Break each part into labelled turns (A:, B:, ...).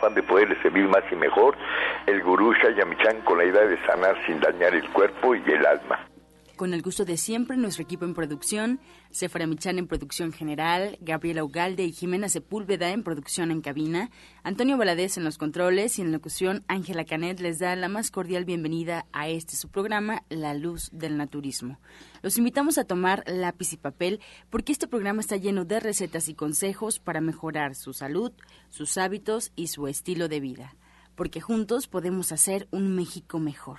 A: afán de poderle servir más y mejor, el gurú Shayamichan con la idea de sanar sin dañar el cuerpo y el alma.
B: Con el gusto de siempre, nuestro equipo en producción, Sefra Michan en producción general, Gabriela Ugalde y Jimena Sepúlveda en producción en cabina, Antonio Valadez en los controles y en locución, Ángela Canet les da la más cordial bienvenida a este su programa, La Luz del Naturismo. Los invitamos a tomar lápiz y papel porque este programa está lleno de recetas y consejos para mejorar su salud, sus hábitos y su estilo de vida, porque juntos podemos hacer un México mejor.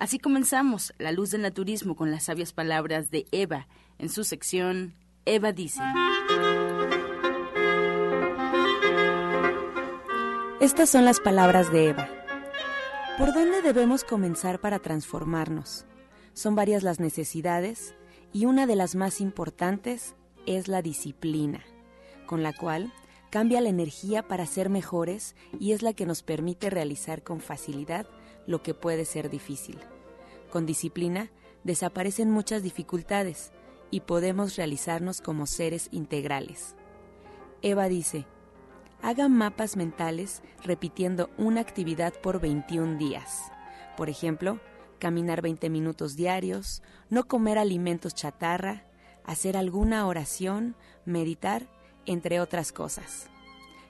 B: Así comenzamos La Luz del Naturismo con las sabias palabras de Eva en su sección Eva dice.
C: Estas son las palabras de Eva. ¿Por dónde debemos comenzar para transformarnos? Son varias las necesidades y una de las más importantes es la disciplina, con la cual cambia la energía para ser mejores y es la que nos permite realizar con facilidad lo que puede ser difícil. Con disciplina desaparecen muchas dificultades y podemos realizarnos como seres integrales. Eva dice, hagan mapas mentales repitiendo una actividad por 21 días. Por ejemplo, caminar 20 minutos diarios, no comer alimentos chatarra, hacer alguna oración, meditar, entre otras cosas.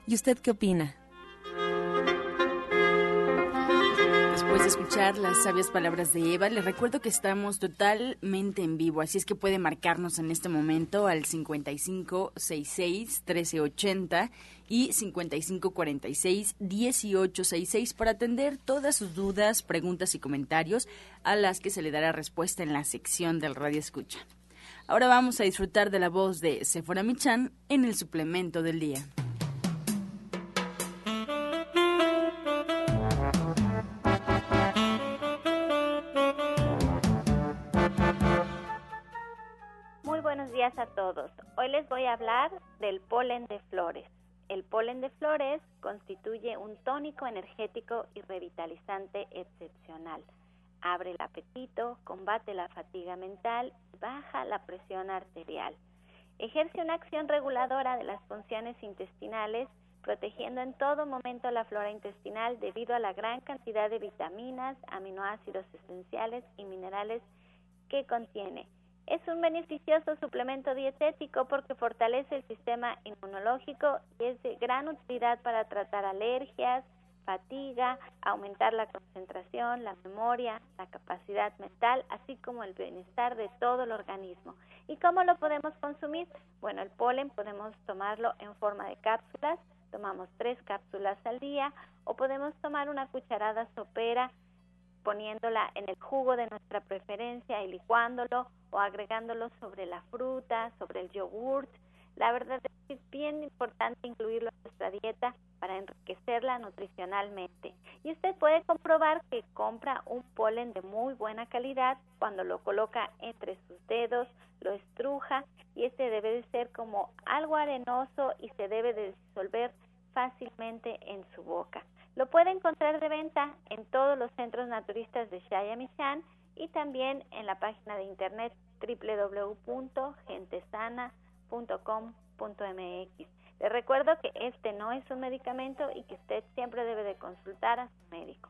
C: ¿Y usted qué opina?
B: Después de escuchar las sabias palabras de Eva, les recuerdo que estamos totalmente en vivo, así es que puede marcarnos en este momento al 5566 1380 y 5546 1866 para atender todas sus dudas, preguntas y comentarios a las que se le dará respuesta en la sección del Radio Escucha. Ahora vamos a disfrutar de la voz de Sephora Michan en el suplemento del día.
D: A todos. Hoy les voy a hablar del polen de flores. El polen de flores constituye un tónico energético y revitalizante excepcional. Abre el apetito, combate la fatiga mental y baja la presión arterial. Ejerce una acción reguladora de las funciones intestinales, protegiendo en todo momento la flora intestinal debido a la gran cantidad de vitaminas, aminoácidos esenciales y minerales que contiene es un beneficioso suplemento dietético porque fortalece el sistema inmunológico y es de gran utilidad para tratar alergias, fatiga, aumentar la concentración, la memoria, la capacidad mental, así como el bienestar de todo el organismo. ¿Y cómo lo podemos consumir? Bueno, el polen podemos tomarlo en forma de cápsulas, tomamos tres cápsulas al día o podemos tomar una cucharada sopera poniéndola en el jugo de nuestra preferencia y licuándolo o agregándolo sobre la fruta, sobre el yogurt. La verdad es que es bien importante incluirlo en nuestra dieta para enriquecerla nutricionalmente. Y usted puede comprobar que compra un polen de muy buena calidad cuando lo coloca entre sus dedos, lo estruja y este debe de ser como algo arenoso y se debe de disolver fácilmente en su boca. Lo puede encontrar de venta en todos los centros naturistas de Shayamishan y también en la página de internet www.gentesana.com.mx. Le recuerdo que este no es un medicamento y que usted siempre debe de consultar a su médico.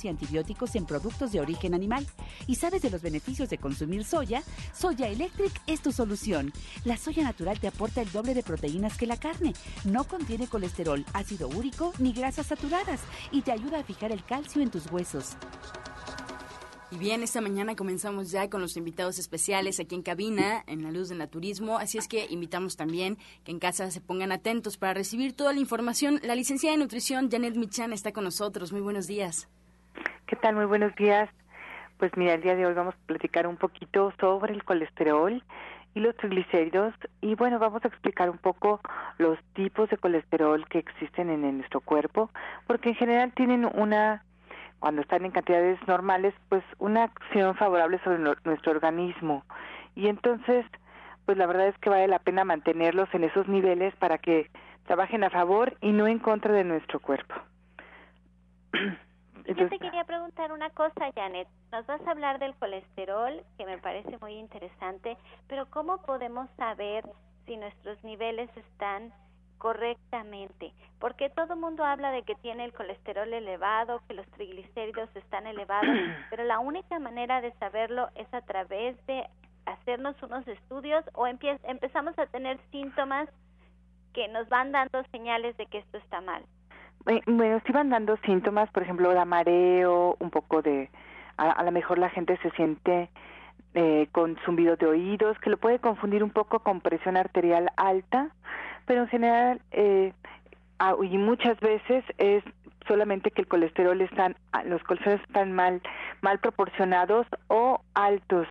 E: y antibióticos en productos de origen animal. ¿Y sabes de los beneficios de consumir soya? Soya Electric es tu solución. La soya natural te aporta el doble de proteínas que la carne. No contiene colesterol, ácido úrico ni grasas saturadas y te ayuda a fijar el calcio en tus huesos.
B: Y bien, esta mañana comenzamos ya con los invitados especiales aquí en cabina, en la luz del naturismo, así es que invitamos también que en casa se pongan atentos para recibir toda la información. La licenciada de nutrición, Janet Michan, está con nosotros. Muy buenos días.
F: ¿Qué tal? Muy buenos días. Pues mira, el día de hoy vamos a platicar un poquito sobre el colesterol y los triglicéridos. Y bueno, vamos a explicar un poco los tipos de colesterol que existen en, nuestro cuerpo, porque en general tienen una, cuando están en cantidades normales, pues una acción favorable sobre nuestro organismo. Y entonces, pues la verdad es que vale la pena mantenerlos en esos niveles para que trabajen a favor y no en contra de nuestro cuerpo.
D: Yo te quería preguntar una cosa, Janet. Nos vas a hablar del colesterol, que me parece muy interesante, pero ¿cómo podemos saber si nuestros niveles están correctamente? Porque todo el mundo habla de que tiene el colesterol elevado, que los triglicéridos están elevados, pero la única manera de saberlo es a través de hacernos unos estudios o empezamos a tener síntomas que nos van dando señales de que esto está mal.
F: Bueno, si van dando síntomas, por ejemplo, de mareo, un poco de, a, lo mejor la gente se siente eh, con zumbido de oídos, que lo puede confundir un poco con presión arterial alta, pero en general eh, y muchas veces es solamente que el colesterol están, los colesteroles están mal, mal proporcionados o altos.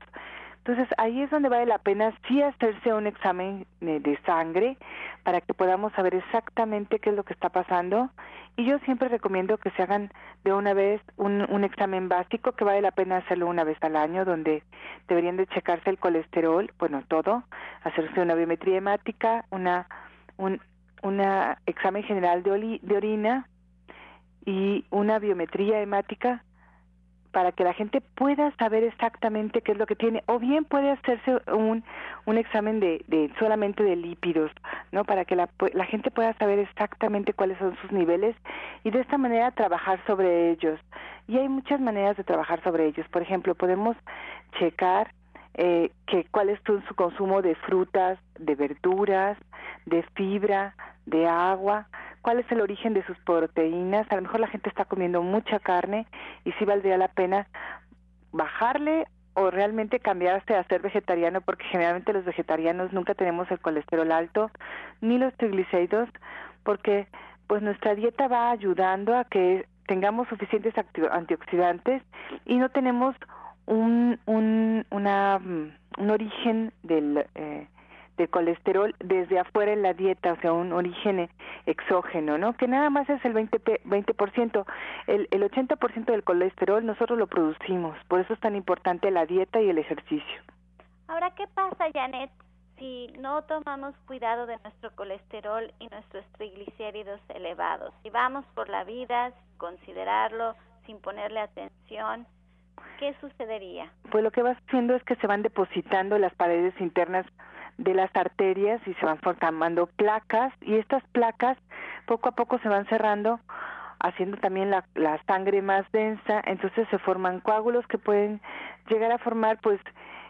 F: Entonces ahí es donde vale la pena sí hacerse un examen de sangre para que podamos saber exactamente qué es lo que está pasando. Y yo siempre recomiendo que se hagan de una vez un, un examen básico, que vale la pena hacerlo una vez al año, donde deberían de checarse el colesterol, bueno, todo, hacerse una biometría hemática, una, un una examen general de, de orina y una biometría hemática para que la gente pueda saber exactamente qué es lo que tiene o bien puede hacerse un, un examen de, de solamente de lípidos no para que la, la gente pueda saber exactamente cuáles son sus niveles y de esta manera trabajar sobre ellos. Y hay muchas maneras de trabajar sobre ellos. Por ejemplo podemos checar eh, que cuál es su, su consumo de frutas de verduras de fibra de agua cuál es el origen de sus proteínas. A lo mejor la gente está comiendo mucha carne y sí valdría la pena bajarle o realmente cambiarse a ser vegetariano porque generalmente los vegetarianos nunca tenemos el colesterol alto ni los triglicéridos porque pues nuestra dieta va ayudando a que tengamos suficientes antioxidantes y no tenemos un un una mm, un origen del eh, de colesterol desde afuera en la dieta, o sea, un origen exógeno, ¿no? Que nada más es el 20%, 20% el, el 80% del colesterol nosotros lo producimos, por eso es tan importante la dieta y el ejercicio.
D: Ahora, ¿qué pasa, Janet, si no tomamos cuidado de nuestro colesterol y nuestros triglicéridos elevados? Si vamos por la vida sin considerarlo, sin ponerle atención, ¿qué sucedería?
F: Pues lo que va haciendo es que se van depositando las paredes internas de las arterias y se van formando placas y estas placas poco a poco se van cerrando haciendo también la, la sangre más densa, entonces se forman coágulos que pueden llegar a formar pues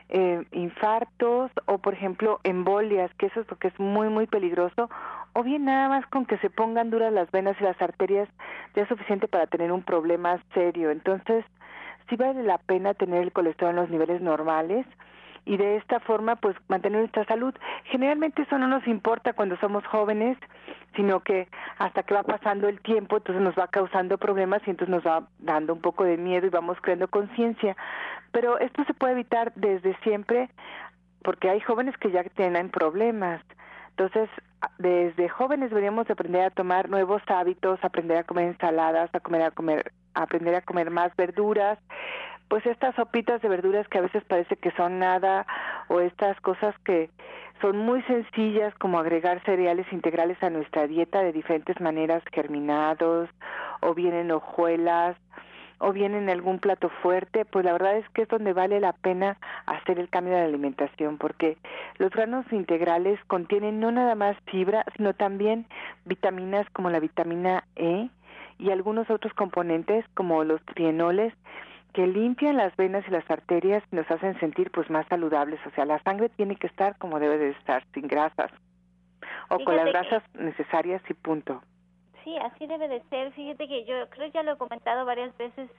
F: eh, infartos o por ejemplo embolias, que eso es lo que es muy muy peligroso, o bien nada más con que se pongan duras las venas y las arterias ya es suficiente para tener un problema serio. Entonces, sí vale la pena tener el colesterol en los niveles normales, y de esta forma pues mantener nuestra salud. Generalmente eso no nos importa cuando somos jóvenes, sino que hasta que va pasando el tiempo, entonces nos va causando problemas y entonces nos va dando un poco de miedo y vamos creando conciencia. Pero esto se puede evitar desde siempre porque hay jóvenes que ya tienen problemas. Entonces, desde jóvenes deberíamos aprender a tomar nuevos hábitos, aprender a comer ensaladas, a comer a comer aprender a comer más verduras, pues estas sopitas de verduras que a veces parece que son nada o estas cosas que son muy sencillas como agregar cereales integrales a nuestra dieta de diferentes maneras, germinados o bien en hojuelas o bien en algún plato fuerte, pues la verdad es que es donde vale la pena hacer el cambio de alimentación, porque los granos integrales contienen no nada más fibra, sino también vitaminas como la vitamina E y algunos otros componentes como los trienoles que limpian las venas y las arterias y nos hacen sentir pues más saludables. O sea, la sangre tiene que estar como debe de estar, sin grasas o con las grasas necesarias y punto.
D: Sí, así debe de ser. Fíjate que yo creo ya lo he comentado varias veces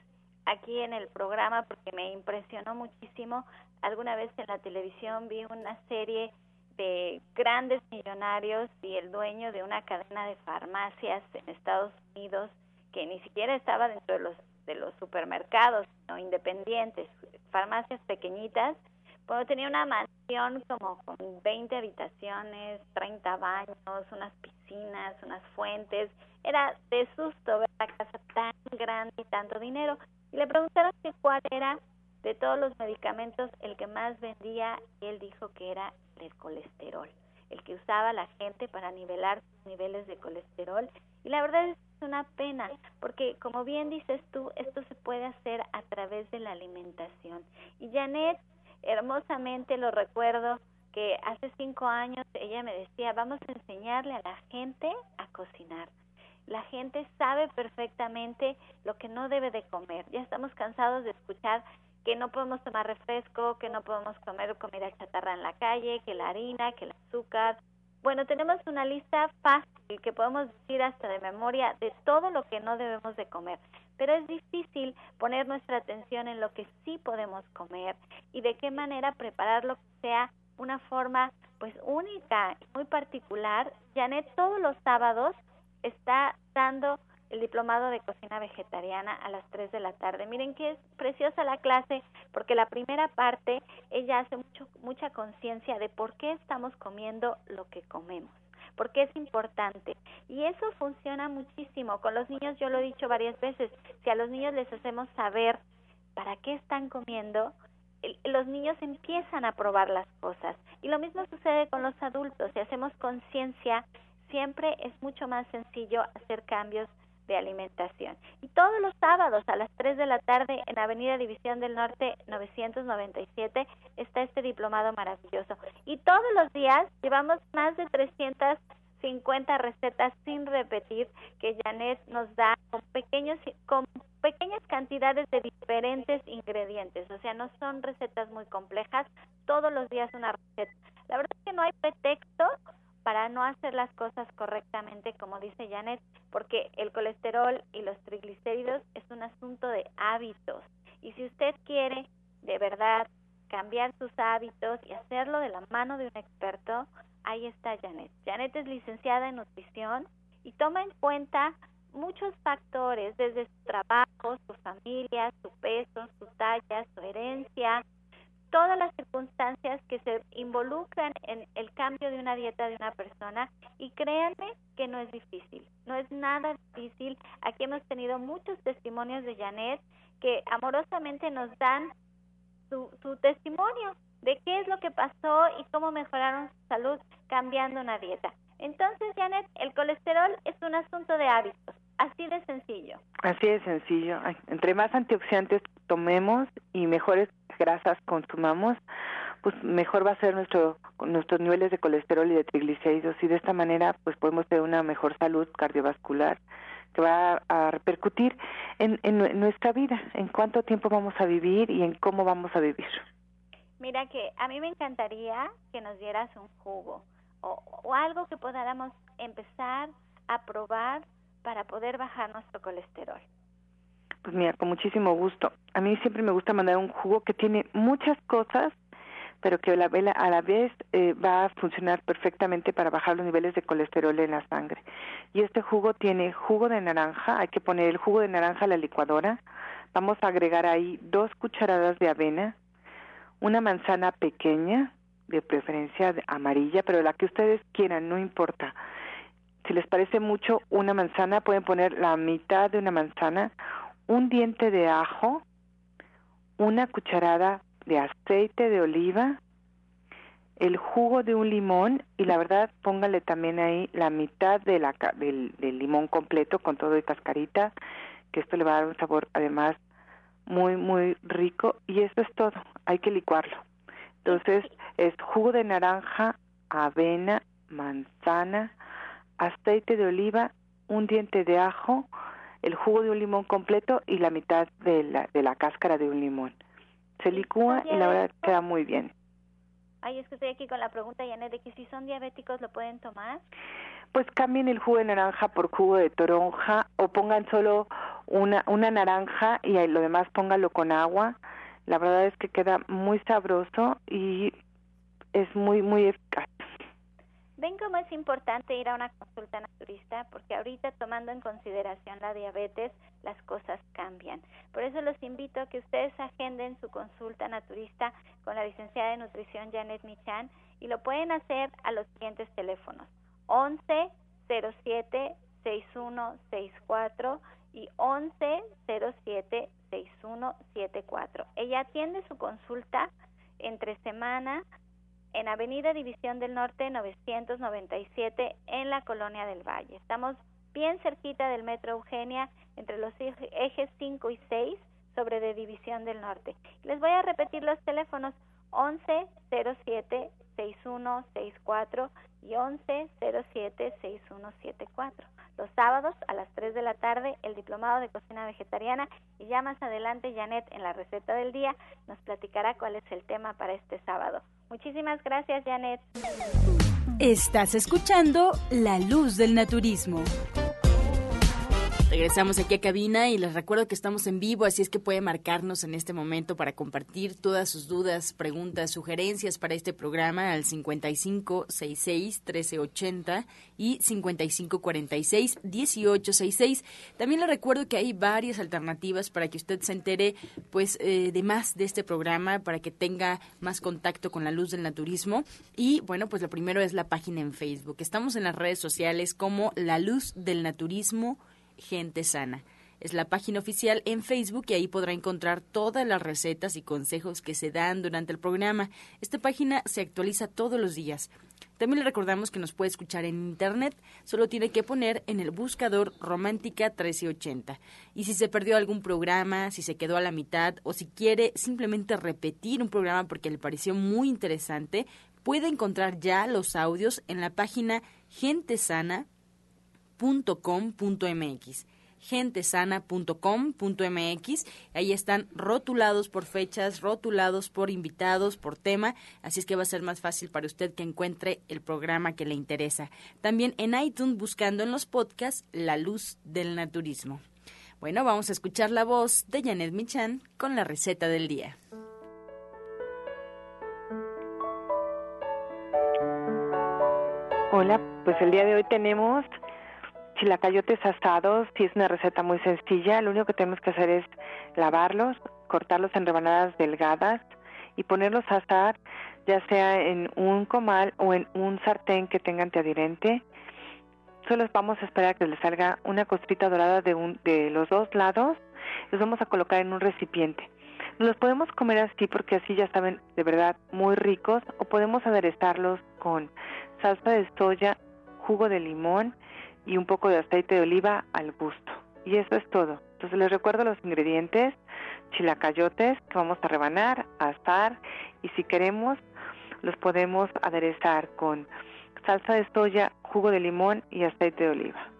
D: aquí en el programa porque me impresionó muchísimo. Alguna vez en la televisión vi una serie de grandes millonarios y el dueño de una cadena de farmacias en Estados Unidos que ni siquiera estaba dentro de los de los supermercados no independientes, farmacias pequeñitas, bueno, tenía una mansión como con 20 habitaciones, 30 baños, unas piscinas, unas fuentes. Era de susto ver la casa tan grande y tanto dinero. Y le preguntaron que cuál era de todos los medicamentos el que más vendía y él dijo que era el colesterol, el que usaba la gente para nivelar sus niveles de colesterol. Y la verdad es una pena, porque como bien dices tú, esto se puede hacer a través de la alimentación. Y Janet, hermosamente lo recuerdo, que hace cinco años ella me decía, vamos a enseñarle a la gente a cocinar. La gente sabe perfectamente lo que no debe de comer. Ya estamos cansados de escuchar que no podemos tomar refresco, que no podemos comer comida chatarra en la calle, que la harina, que el azúcar. Bueno, tenemos una lista fácil que podemos decir hasta de memoria de todo lo que no debemos de comer, pero es difícil poner nuestra atención en lo que sí podemos comer y de qué manera prepararlo que sea una forma pues única y muy particular. Janet todos los sábados está dando el diplomado de cocina vegetariana a las 3 de la tarde. Miren que es preciosa la clase porque la primera parte ella hace mucho, mucha conciencia de por qué estamos comiendo lo que comemos porque es importante. Y eso funciona muchísimo. Con los niños yo lo he dicho varias veces, si a los niños les hacemos saber para qué están comiendo, los niños empiezan a probar las cosas. Y lo mismo sucede con los adultos. Si hacemos conciencia, siempre es mucho más sencillo hacer cambios de alimentación. Y todos los sábados a las 3 de la tarde en Avenida División del Norte 997 está este diplomado maravilloso. Y todos los días llevamos más de 350 recetas sin repetir que Janet nos da con pequeños con pequeñas cantidades de diferentes ingredientes, o sea, no son recetas muy complejas, todos los días una receta. La verdad es que no hay pretexto para no hacer las cosas correctamente, como dice Janet, porque el colesterol y los triglicéridos es un asunto de hábitos. Y si usted quiere de verdad cambiar sus hábitos y hacerlo de la mano de un experto, ahí está Janet. Janet es licenciada en nutrición y toma en cuenta muchos factores, desde su trabajo, su familia, su peso, su talla, su herencia, todas las circunstancias que se involucran en el cambio de una dieta de una persona y créanme que no es difícil, no es nada difícil. Aquí hemos tenido muchos testimonios de Janet que amorosamente nos dan su, su testimonio de qué es lo que pasó y cómo mejoraron su salud cambiando una dieta. Entonces, Janet, el colesterol es un asunto de hábitos, así de sencillo.
F: Así de sencillo. Entre más antioxidantes tomemos y mejores grasas consumamos, pues mejor va a ser nuestro nuestros niveles de colesterol y de triglicéridos y de esta manera pues podemos tener una mejor salud cardiovascular que va a, repercutir en, en, nuestra vida, en cuánto tiempo vamos a vivir y en cómo vamos a vivir.
D: Mira que a mí me encantaría que nos dieras un jugo o, o algo que podamos empezar a probar para poder bajar nuestro colesterol.
F: Pues mira, con muchísimo gusto. A mí siempre me gusta mandar un jugo que tiene muchas cosas, pero que a la, a la vez eh, va a funcionar perfectamente para bajar los niveles de colesterol en la sangre. Y este jugo tiene jugo de naranja, hay que poner el jugo de naranja a la licuadora, vamos a agregar ahí dos cucharadas de avena, una manzana pequeña, de preferencia amarilla, pero la que ustedes quieran, no importa. Si les parece mucho una manzana, pueden poner la mitad de una manzana, un diente de ajo, una cucharada de aceite de oliva, el jugo de un limón y la verdad póngale también ahí la mitad de la, del, limón completo con todo de cascarita, que esto le va a dar un sabor además muy, muy rico y eso es todo, hay que licuarlo. Entonces es jugo de naranja, avena, manzana, aceite de oliva, un diente de ajo, el jugo de un limón completo y la mitad de la, de la cáscara de un limón. Se licúa y la verdad queda muy bien.
D: Ay, es que estoy aquí con la pregunta, Janet, de que si son diabéticos lo pueden tomar.
F: Pues cambien el jugo de naranja por jugo de toronja o pongan solo una, una naranja y lo demás póngalo con agua. La verdad es que queda muy sabroso y es muy, muy eficaz.
D: Ven cómo es importante ir a una consulta naturista porque ahorita tomando en consideración la diabetes, las cosas cambian. Por eso los invito a que ustedes agenden su consulta naturista con la licenciada de nutrición Janet Michan y lo pueden hacer a los siguientes teléfonos 11 07 6164 y 11 07 6174. Ella atiende su consulta entre semana en Avenida División del Norte 997 en la Colonia del Valle. Estamos bien cerquita del Metro Eugenia entre los ejes 5 y 6 sobre de División del Norte. Les voy a repetir los teléfonos 11 07 6164 y 11 07 6174. Los sábados a las 3 de la tarde el diplomado de cocina vegetariana y ya más adelante Janet en la receta del día nos platicará cuál es el tema para este sábado. Muchísimas gracias Janet.
B: Estás escuchando La Luz del Naturismo. Regresamos aquí a cabina y les recuerdo que estamos en vivo, así es que puede marcarnos en este momento para compartir todas sus dudas, preguntas, sugerencias para este programa al 5566-1380 y 5546-1866. También le recuerdo que hay varias alternativas para que usted se entere pues eh, de más de este programa, para que tenga más contacto con la luz del naturismo. Y bueno, pues lo primero es la página en Facebook. Estamos en las redes sociales como La Luz del Naturismo Gente Sana. Es la página oficial en Facebook y ahí podrá encontrar todas las recetas y consejos que se dan durante el programa. Esta página se actualiza todos los días. También le recordamos que nos puede escuchar en internet, solo tiene que poner en el buscador Romántica 1380. Y si se perdió algún programa, si se quedó a la mitad o si quiere simplemente repetir un programa porque le pareció muy interesante, puede encontrar ya los audios en la página Sana gentesana.com.mx gentesana.com.mx. Ahí están rotulados por fechas, rotulados por invitados, por tema, así es que va a ser más fácil para usted que encuentre el programa que le interesa. También en iTunes buscando en los podcasts La Luz del Naturismo. Bueno, vamos a escuchar la voz de Janet Michan con la receta del día.
F: Hola, pues el día de hoy tenemos chilacayotes asados, sí es una receta muy sencilla, lo único que tenemos que hacer es lavarlos, cortarlos en rebanadas delgadas y ponerlos a asar ya sea en un comal o en un sartén que tenga antiadherente. Solo vamos a esperar a que les salga una costrita dorada de, un, de los dos lados. Los vamos a colocar en un recipiente. Los podemos comer así porque así ya saben de verdad muy ricos o podemos aderezarlos con salsa de soya, jugo de limón y un poco de aceite de oliva al gusto. Y eso es todo. Entonces les recuerdo los ingredientes, chilacayotes que vamos a rebanar, asar y si queremos los podemos aderezar con salsa de soya, jugo de limón y aceite de oliva.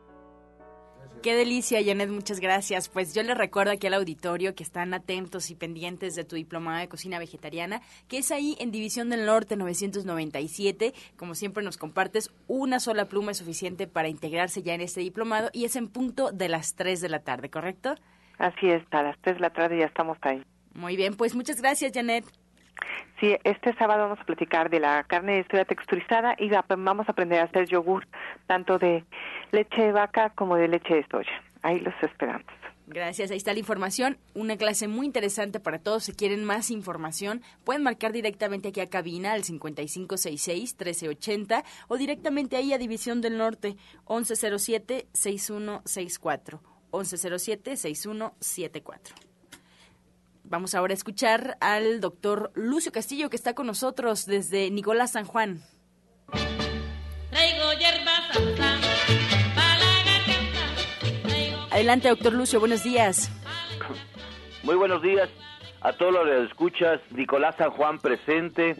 B: Qué delicia, Janet, muchas gracias. Pues yo les recuerdo aquí al auditorio que están atentos y pendientes de tu diplomada de cocina vegetariana, que es ahí en División del Norte 997. Como siempre nos compartes, una sola pluma es suficiente para integrarse ya en este diplomado y es en punto de las 3 de la tarde, ¿correcto?
F: Así es, a las 3 de la tarde ya estamos ahí.
B: Muy bien, pues muchas gracias, Janet.
F: Sí, este sábado vamos a platicar de la carne de soya texturizada y vamos a aprender a hacer yogur, tanto de leche de vaca como de leche de soya. Ahí los esperamos.
B: Gracias, ahí está la información. Una clase muy interesante para todos. Si quieren más información, pueden marcar directamente aquí a cabina al 5566-1380 o directamente ahí a División del Norte 1107-6164. 1107-6174. Vamos ahora a escuchar al doctor Lucio Castillo que está con nosotros desde Nicolás San Juan. Adelante, doctor Lucio, buenos días.
G: Muy buenos días a todos los que escuchas. Nicolás San Juan presente,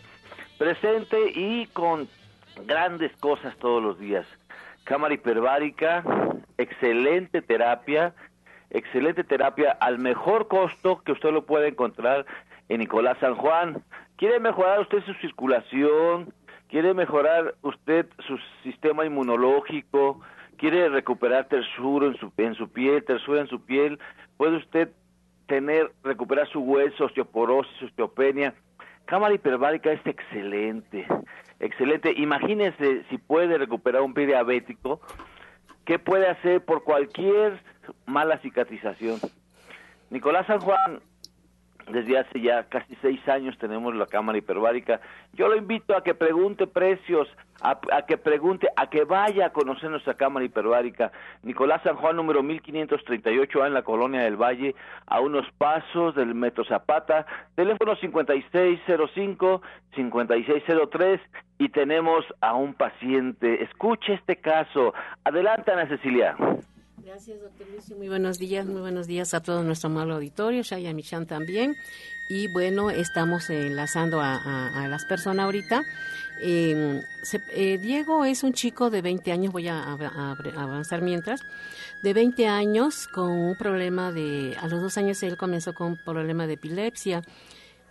G: presente y con grandes cosas todos los días. Cámara hiperbárica, excelente terapia excelente terapia al mejor costo que usted lo puede encontrar en Nicolás San Juan. ¿Quiere mejorar usted su circulación? ¿Quiere mejorar usted su sistema inmunológico? ¿Quiere recuperar tersuro en su, en su piel, tersura en su piel? ¿Puede usted tener, recuperar su hueso, osteoporosis, osteopenia? cámara hiperbárica es excelente, excelente. Imagínese si puede recuperar un pie diabético, ¿qué puede hacer por cualquier mala cicatrización? Nicolás San Juan desde hace ya casi seis años tenemos la cámara hiperbárica. Yo lo invito a que pregunte precios, a, que pregunte, a que vaya a conocer nuestra cámara hiperbárica. Nicolás San Juan, número 1538A en la Colonia del Valle, a unos pasos del Metro Zapata, teléfono 5605-5603 y tenemos a un paciente. Escuche este caso. Adelante, Ana Cecilia.
H: Gracias, doctor Lucio. Muy buenos días, muy buenos días a todo nuestro amable auditorio, Shaya Michan también. Y bueno, estamos enlazando a, las personas ahorita. Em, eh, Diego es un chico de 20 años, voy a, avanzar mientras, de 20 años con un problema de, a los dos años él comenzó con un problema de epilepsia.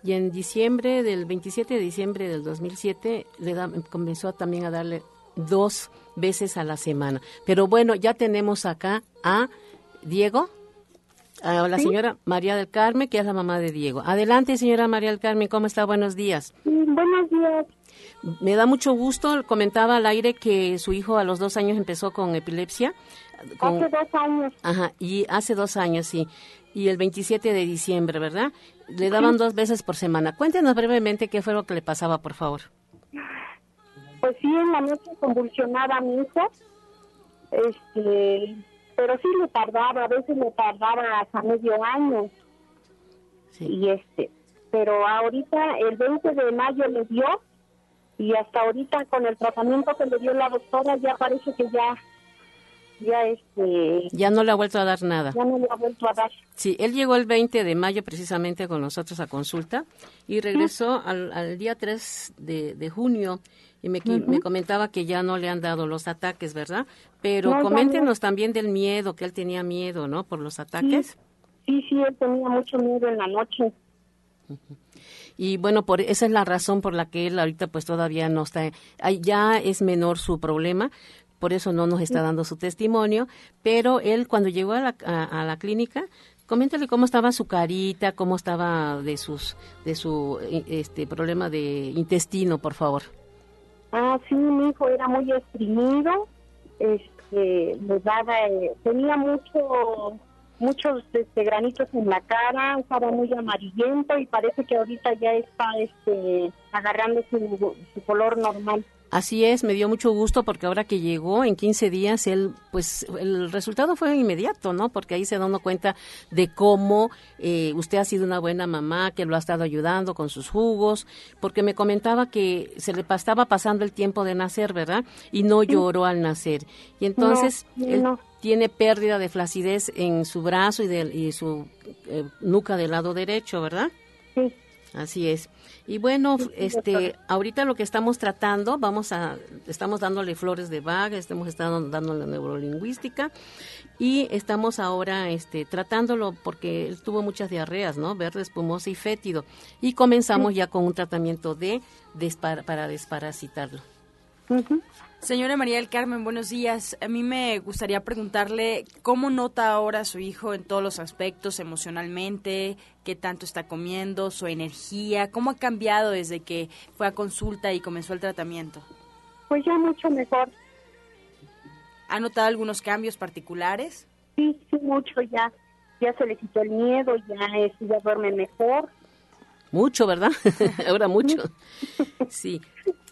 H: Y en diciembre del 27 de diciembre del 2007 le comenzó también a darle dos veces a la semana. Pero bueno, ya tenemos acá a Diego, a la señora María del Carmen, que es la mamá de Diego. Adelante, señora María del Carmen, ¿cómo está? Buenos días.
I: Buenos días.
H: Me da mucho gusto, comentaba al aire que su hijo a los dos años empezó con epilepsia.
I: Hace dos años.
H: Ajá, y hace dos años, sí. Y el 27 de diciembre, ¿verdad? Le daban dos veces por semana. Cuéntenos brevemente qué fue lo que le pasaba, por favor.
I: Pues sí, en la noche convulsionaba a mi hijo, este, pero sí le tardaba, a veces le tardaba hasta medio año. Y este, pero ahorita el 20 de mayo le dio y hasta ahorita con el tratamiento que le dio la doctora ya parece que ya ya este
H: ya no le ha vuelto a dar nada.
I: Ya no le ha vuelto a dar.
H: Sí, él llegó el 20 de mayo precisamente con nosotros a consulta y regresó al, al, día 3 de, de junio y me, comentaba que ya no le han dado los ataques, ¿verdad? Pero coméntenos también del miedo, que él tenía miedo, ¿no? Por los ataques.
I: Sí, sí, él tenía mucho miedo en la noche.
H: Y bueno, por esa es la razón por la que él ahorita pues todavía no está, ya es menor su problema, por eso no nos está dando su testimonio, pero él cuando llegó a la, a, la clínica, coméntale cómo estaba su carita, cómo estaba de sus de su este problema de intestino, por favor.
I: Ah, sí, mi hijo era muy exprimido, este, le daba, eh, tenía mucho, muchos este, granitos en la cara, estaba muy amarillento y parece que ahorita ya está este, agarrando su, su color normal.
H: Así es, me dio mucho gusto porque ahora que llegó en 15 días, él, pues el resultado fue inmediato, ¿no? Porque ahí se da uno cuenta de cómo eh, usted ha sido una buena mamá, que lo ha estado ayudando con sus jugos, porque me comentaba que se le estaba pasando el tiempo de nacer, ¿verdad? Y no lloró al nacer. Y entonces él tiene pérdida de flacidez en su brazo y, de, y su eh, nuca del lado derecho, ¿verdad?
I: Sí.
H: Así es. Y bueno, este, ahorita lo que estamos tratando, vamos a, estamos dándole flores de vaga, estamos estando dándole neurolingüística y estamos ahora, este, tratándolo porque él tuvo muchas diarreas, ¿no? Verde, espumosa y fétido. Y comenzamos ya con un tratamiento de, para desparasitarlo.
B: Señora María del Carmen, buenos días. A mí me gustaría preguntarle cómo nota ahora a su hijo en todos los aspectos, emocionalmente, qué tanto está comiendo, su energía, cómo ha cambiado desde que fue a consulta y comenzó el tratamiento.
I: Pues ya mucho mejor.
B: ¿Ha notado algunos cambios particulares?
I: Sí, sí, mucho ya. Ya se le quitó el miedo, ya, ya duerme mejor.
H: Mucho, ¿verdad? Ahora mucho. Sí.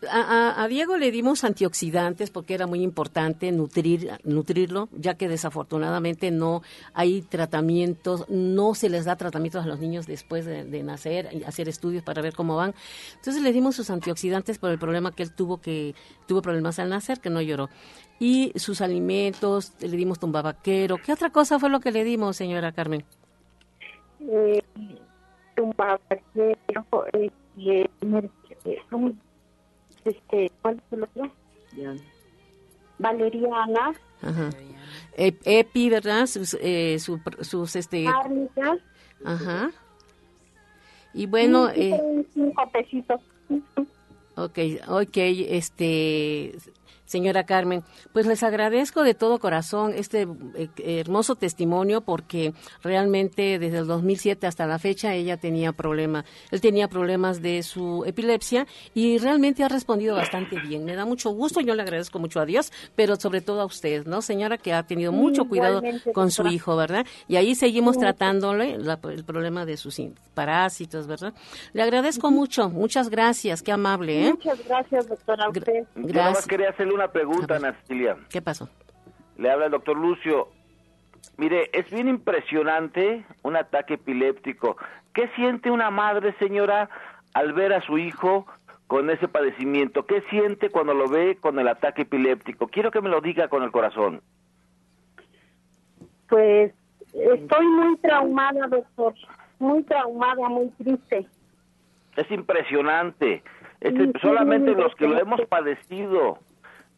H: A, Diego le dimos antioxidantes porque era muy importante nutrir, nutrirlo, ya que desafortunadamente no hay tratamientos, no se les da tratamientos a los niños después de, nacer, hacer estudios para ver cómo van. Entonces le dimos sus antioxidantes por el problema que él tuvo, que tuvo problemas al nacer, que no lloró. Y sus alimentos, le dimos tumbabaquero. ¿Qué otra cosa fue lo que le dimos, señora Carmen?
I: Eh, eh, este, ¿cuál es el otro? Valeriana.
H: Ajá. Epi, ¿verdad? Sus, eh, su, sus, este... Ajá. Y bueno...
I: eh, cinco pesitos.
H: Ok, ok, este, señora Carmen. Pues les agradezco de todo corazón este eh, hermoso testimonio porque realmente desde el 2007 hasta la fecha ella tenía problemas, él tenía problemas de su epilepsia y realmente ha respondido bastante bien. Me da mucho gusto, yo le agradezco mucho a Dios, pero sobre todo a usted, ¿no, señora, que ha tenido mucho cuidado con su hijo, ¿verdad? Y ahí seguimos tratándole el problema de sus parásitos, ¿verdad? Le agradezco mucho, muchas gracias, qué amable,
I: ¿eh? Muchas gracias, doctora. Usted.
G: Gracias. quería una pregunta, Ana
H: ¿Qué pasó?
G: Le habla el doctor Lucio. Mire, es bien impresionante un ataque epiléptico. ¿Qué siente una madre, señora, al ver a su hijo con ese padecimiento? ¿Qué siente cuando lo ve con el ataque epiléptico? Quiero que me lo diga con el corazón.
I: Pues estoy muy traumada, doctor. Muy traumada, muy triste.
G: Es impresionante. Este, solamente los que lo hemos padecido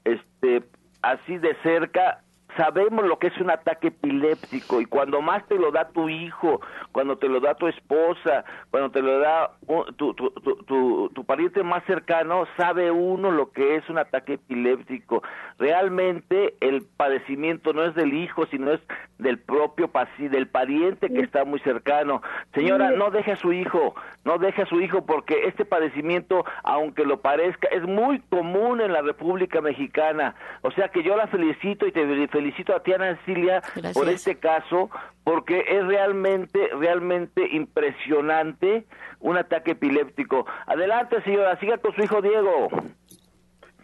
G: este así de cerca sabemos lo que es un ataque epiléptico y cuando más te lo da tu hijo, cuando te lo da tu esposa, cuando te lo da tu, tu, tu, tu, pariente más cercano, sabe uno lo que es un ataque epiléptico. Realmente el padecimiento no es del hijo, sino es del propio del pariente que está muy cercano. Señora, no deje a su hijo, no deje a su hijo porque este padecimiento, aunque lo parezca, es muy común en la República Mexicana. O sea que yo la felicito y te felicito felicito a Tiana Cecilia por este caso, porque es realmente, realmente impresionante un ataque epiléptico. Adelante, señora, siga con su hijo Diego.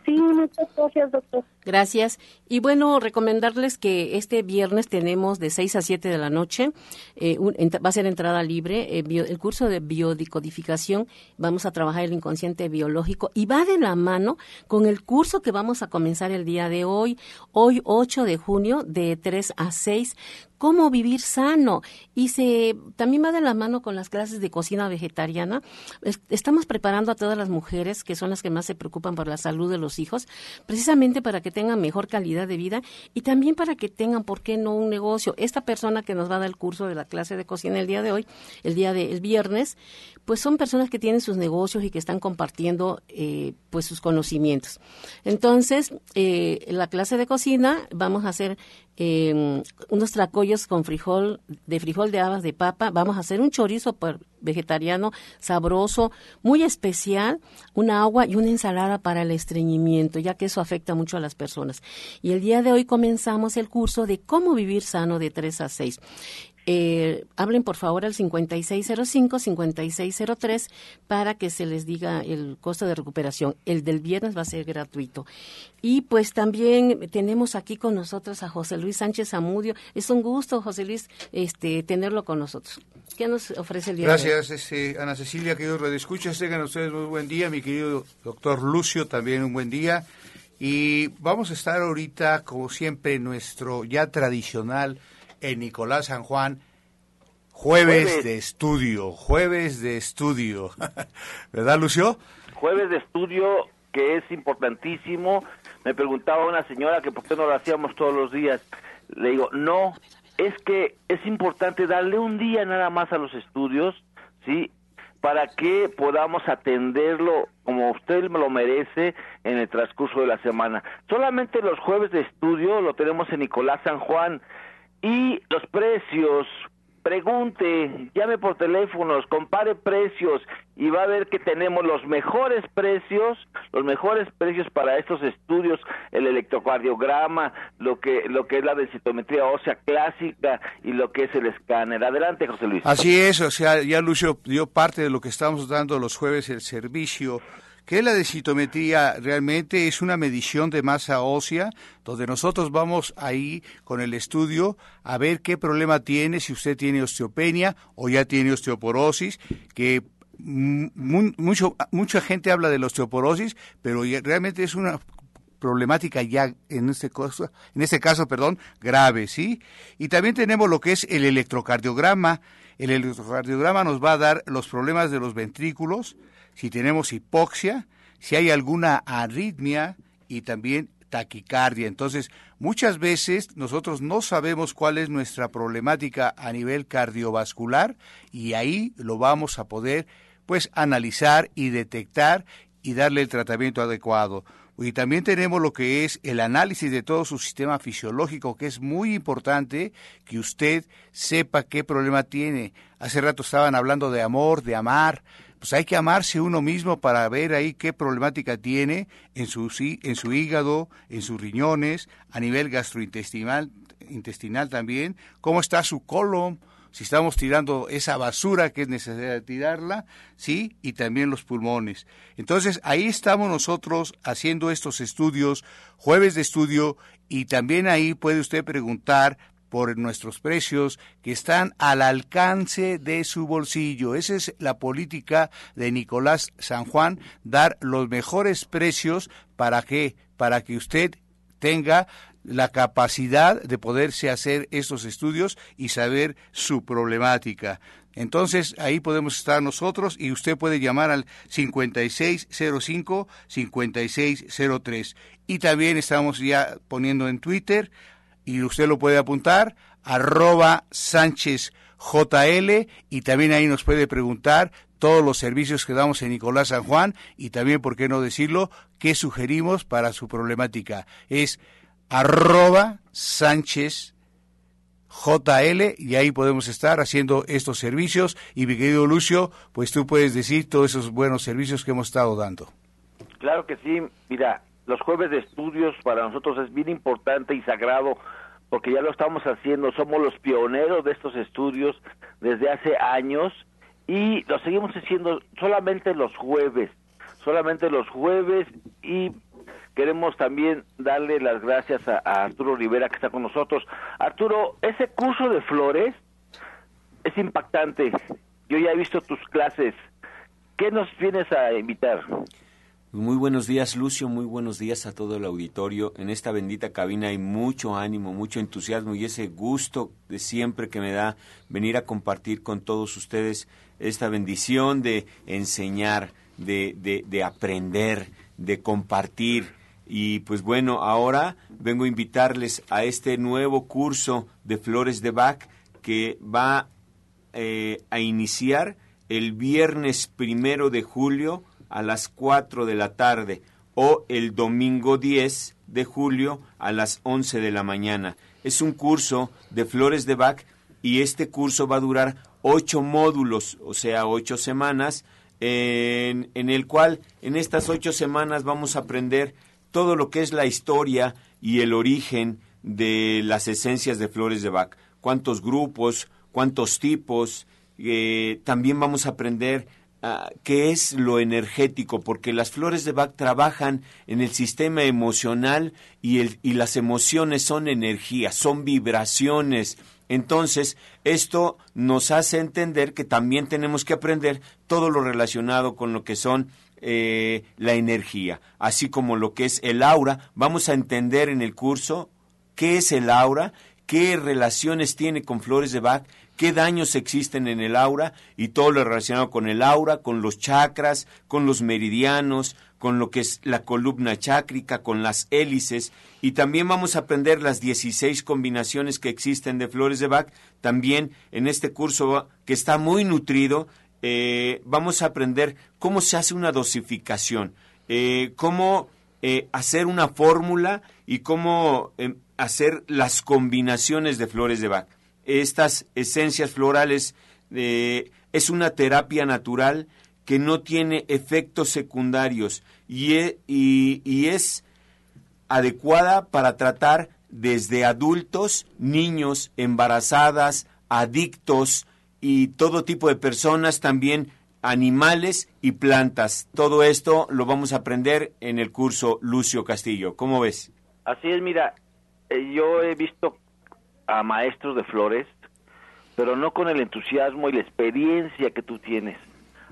I: Sí, muchas gracias, doctor.
H: Gracias. Y bueno, recomendarles que este viernes tenemos de 6 a 7 de la noche, eh, va a ser entrada libre, eh, el curso de biodicodificación, vamos a trabajar el inconsciente biológico y va de la mano con el curso que vamos a comenzar el día de hoy, hoy 8 de junio, de 3 a 6, cómo vivir sano y se también va de la mano con las clases de cocina vegetariana. Estamos preparando a todas las mujeres que son las que más se preocupan por la salud de los hijos, precisamente para que tengan mejor calidad de vida y también para que tengan, ¿por qué no, un negocio? Esta persona que nos va a dar el curso de la clase de cocina el día de hoy, el día del viernes, pues son personas que tienen sus negocios y que están compartiendo eh, pues sus conocimientos. Entonces, eh, la clase de cocina vamos a hacer eh, unos tracollos con frijol, de frijol de habas de papa. Vamos a hacer un chorizo vegetariano sabroso, muy especial, una agua y una ensalada para el estreñimiento, ya que eso afecta mucho a las personas. Y el día de hoy comenzamos el curso de cómo vivir sano de 3 a 6. Eh, hablen por favor al 5605-5603 para que se les diga el costo de recuperación. El del viernes va a ser gratuito. Y pues también tenemos aquí con nosotros a José Luis Sánchez Amudio. Es un gusto, José Luis, este, tenerlo con nosotros. ¿Qué nos ofrece el día
J: Gracias, este, Ana Cecilia, queridos redescuchas. Tengan ustedes muy buen día. Mi querido doctor Lucio, también un buen día. Y vamos a estar ahorita, como siempre, nuestro ya tradicional en Nicolás San Juan, jueves, de estudio, jueves de estudio. ¿Verdad, Lucio?
G: Jueves de estudio que es importantísimo. Me preguntaba una señora que por qué no lo hacíamos todos los días. Le digo, no, es que es importante darle un día nada más a los estudios, ¿sí? Para que podamos atenderlo como usted me lo merece en el transcurso de la semana. Solamente los jueves de estudio lo tenemos en Nicolás San Juan y los precios, pregunte, llame por teléfonos, compare precios y va a ver que tenemos los mejores precios, los mejores precios para estos estudios, el electrocardiograma, lo que lo que es la densitometría ósea clásica y lo que es el escáner. Adelante, José Luis.
J: Así es, o sea, ya Lucio dio parte de lo que estamos dando los jueves el servicio que la densitometría realmente es una medición de masa ósea, donde nosotros vamos ahí con el estudio a ver qué problema tiene, si usted tiene osteopenia o ya tiene osteoporosis, que mucho, mucha gente habla de la osteoporosis, pero realmente es una problemática ya en este caso, en este caso, perdón, grave, ¿sí? Y también tenemos lo que es el electrocardiograma. El electrocardiograma nos va a dar los problemas de los ventrículos, si tenemos hipoxia, si hay alguna arritmia y también taquicardia. Entonces, muchas veces nosotros no sabemos cuál es nuestra problemática a nivel cardiovascular y ahí lo vamos a poder pues analizar y detectar y darle el tratamiento adecuado. Y también tenemos lo que es el análisis de todo su sistema fisiológico, que es muy importante que usted sepa qué problema tiene. Hace rato estaban hablando de amor, de amar. Pues hay que amarse uno mismo para ver ahí qué problemática tiene en su, en su hígado, en sus riñones, a nivel gastrointestinal intestinal también, cómo está su colon, si estamos tirando esa basura que es necesaria tirarla, ¿sí? Y también los pulmones. Entonces, ahí estamos nosotros haciendo estos estudios, jueves de estudio, y también ahí puede usted preguntar por nuestros precios que están al alcance de su bolsillo. Esa es la política de Nicolás San Juan, dar los mejores precios para que para que usted tenga la capacidad de poderse hacer estos estudios y saber su problemática. Entonces, ahí podemos estar nosotros y usted puede llamar al 5605-5603. Y también estamos ya poniendo en Twitter, y usted lo puede apuntar, arroba Sánchez JL, y también ahí nos puede preguntar todos los servicios que damos en Nicolás San Juan y también, por qué no decirlo, qué sugerimos para su problemática. Es arroba Sánchez JL y ahí podemos estar haciendo estos servicios y mi querido Lucio, pues tú puedes decir todos esos buenos servicios que hemos estado dando.
G: Claro que sí, mira, los jueves de estudios para nosotros es bien importante y sagrado porque ya lo estamos haciendo, somos los pioneros de estos estudios desde hace años y lo seguimos haciendo solamente los jueves, solamente los jueves y queremos también darle las gracias a, Arturo Rivera que está con nosotros. Arturo, ese curso de flores es impactante. Yo ya he visto tus clases. ¿Qué nos vienes a invitar?
K: Muy buenos días, Lucio. Muy buenos días a todo el auditorio. En esta bendita cabina hay mucho ánimo, mucho entusiasmo y ese gusto de siempre que me da venir a compartir con todos ustedes esta bendición de enseñar, de, de, de aprender, de compartir, y pues bueno, ahora vengo a invitarles a este nuevo curso de Flores de Bach que va eh, a iniciar el viernes primero de julio a las 4 de la tarde o el domingo 10 de julio a las 11 de la mañana. Es un curso de Flores de Bach y este curso va a durar ocho módulos, o sea, ocho semanas, en, en el cual en estas ocho semanas vamos a aprender todo lo que es la historia y el origen de las esencias de flores de Bach. Cuántos grupos, cuántos tipos. Eh, también vamos a aprender ah, qué es lo energético, porque las flores de Bach trabajan en el sistema emocional y, el, y las emociones son energía, son vibraciones. Entonces, esto nos hace entender que también tenemos que aprender todo lo relacionado con lo que son eh, la energía, así como lo que es el aura. Vamos a entender en el curso qué es el aura, qué relaciones tiene con flores de Bach, qué daños existen en el aura y todo lo relacionado con el aura, con los chakras, con los meridianos, con lo que es la columna chácrica, con las hélices. Y también vamos a aprender las 16 combinaciones que existen de flores de Bach, también en este curso que está muy nutrido eh, vamos a aprender cómo se hace una dosificación, eh, cómo eh, hacer una fórmula y cómo em, hacer las combinaciones de flores de Bach. Estas esencias florales es una terapia natural que no tiene efectos secundarios y, e, y es adecuada para tratar desde adultos, niños, embarazadas, adictos, y todo tipo de personas, también animales y plantas. Todo esto lo vamos a aprender en el curso Lucio Castillo. ¿Cómo ves?
G: Así es, mira, eh, yo he visto a maestros de flores, pero no con el entusiasmo y la experiencia que tú tienes.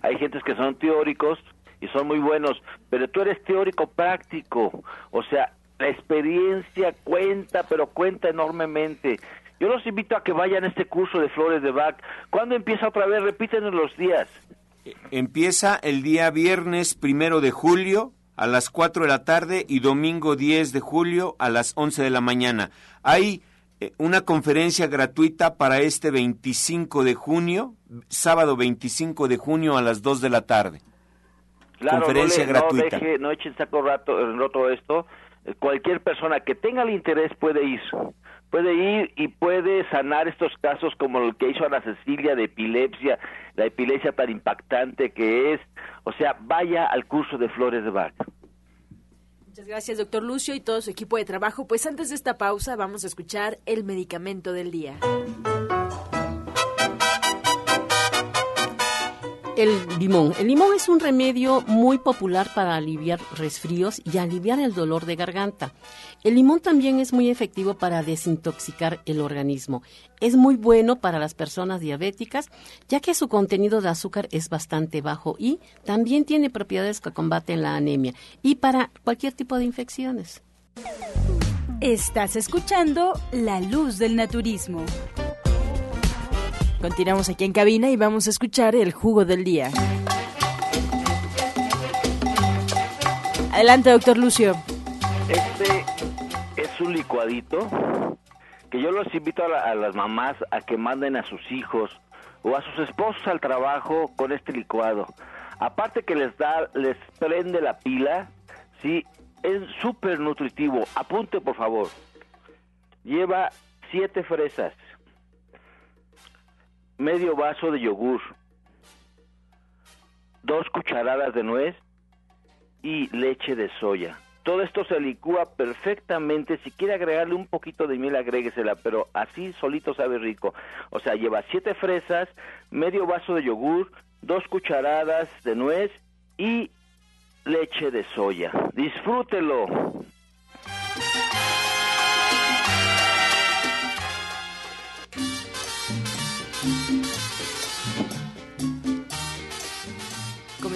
G: Hay gentes que son teóricos y son muy buenos, pero tú eres teórico práctico, o sea, la experiencia cuenta, pero cuenta enormemente. Yo los invito a que vayan a este curso de flores de Bach. ¿Cuándo empieza otra vez? Repítenos los días.
K: Empieza el día viernes primero de julio a las 4 de la tarde y domingo 10 de julio a las 11 de la mañana. Hay una conferencia gratuita para este 25 de junio, sábado 25 de junio a las 2 de la tarde. conferencia gratuita.
G: No, no echen saco rato, roto esto. Cualquier persona que tenga el interés puede ir puede ir y puede sanar estos casos como el que hizo Ana Cecilia de epilepsia, la epilepsia tan impactante que es. O sea, vaya al curso de Flores de Bach.
B: Muchas gracias, doctor Lucio, y todo su equipo de trabajo. Pues antes de esta pausa vamos a escuchar el medicamento del día.
H: El limón. El limón es un remedio muy popular para aliviar resfríos y aliviar el dolor de garganta. El limón también es muy efectivo para desintoxicar el organismo. Es muy bueno para las personas diabéticas, ya que su contenido de azúcar es bastante bajo y también tiene propiedades que combaten la anemia y para cualquier tipo de infecciones.
B: Estás escuchando La Luz del Naturismo. Continuamos aquí en cabina y vamos a escuchar el jugo del día. Adelante, doctor Lucio.
G: Este es un licuadito que yo los invito a, las mamás a que manden a sus hijos o a sus esposos al trabajo con este licuado. Aparte que les da, les prende la pila, sí, es súper nutritivo. Apunte por favor. Lleva siete fresas, medio vaso de yogur, dos cucharadas de nuez y leche de soya. Todo esto se licúa perfectamente. Si quiere agregarle un poquito de miel, agréguesela, pero así solito sabe rico. O sea, lleva siete fresas, medio vaso de yogur, dos cucharadas de nuez y leche de soya. Disfrútelo.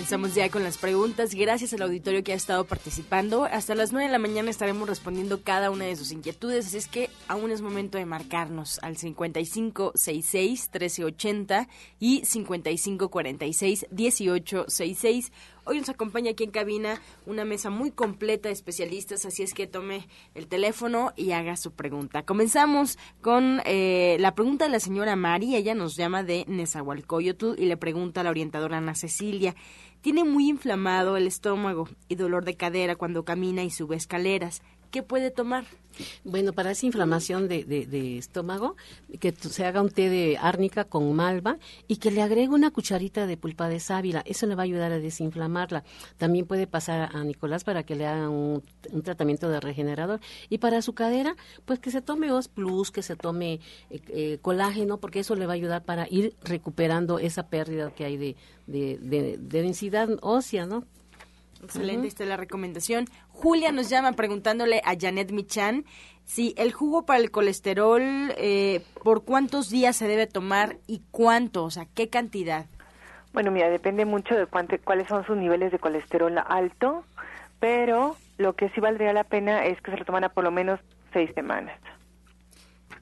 B: Comenzamos ya con las preguntas. Gracias al auditorio que ha estado participando. Hasta las 9 de la mañana estaremos respondiendo cada una de sus inquietudes, así es que aún es momento de marcarnos al 5566-1380 y 5546-1866. Hoy nos acompaña aquí en cabina una mesa muy completa de especialistas, así es que tome el teléfono y haga su pregunta. Comenzamos con eh, la pregunta de la señora Mari. Ella nos llama de Nezahualcóyotl y le pregunta a la orientadora Ana Cecilia. Tiene muy inflamado el estómago y dolor de cadera cuando camina y sube escaleras. ¿Qué puede tomar?
H: Bueno, para esa inflamación de, de, estómago, que se haga un té de árnica con malva y que le agregue una cucharita de pulpa de sábila. Eso le va a ayudar a desinflamarla. También puede pasar a Nicolás para que le haga un, tratamiento de regenerador. Y para su cadera, pues que se tome Os Plus, que se tome eh, eh, colágeno, porque eso le va a ayudar para ir recuperando esa pérdida que hay de, de densidad ósea, ¿no?
B: Excelente, esta es la recomendación. Julia nos llama preguntándole a Janet Michan si el jugo para el colesterol, eh, ¿por cuántos días se debe tomar y cuánto? O sea, ¿qué cantidad?
F: Bueno, mira, depende mucho de cuánto, cuáles son sus niveles de colesterol alto, pero lo que sí valdría la pena es que se lo toman a por lo menos seis semanas.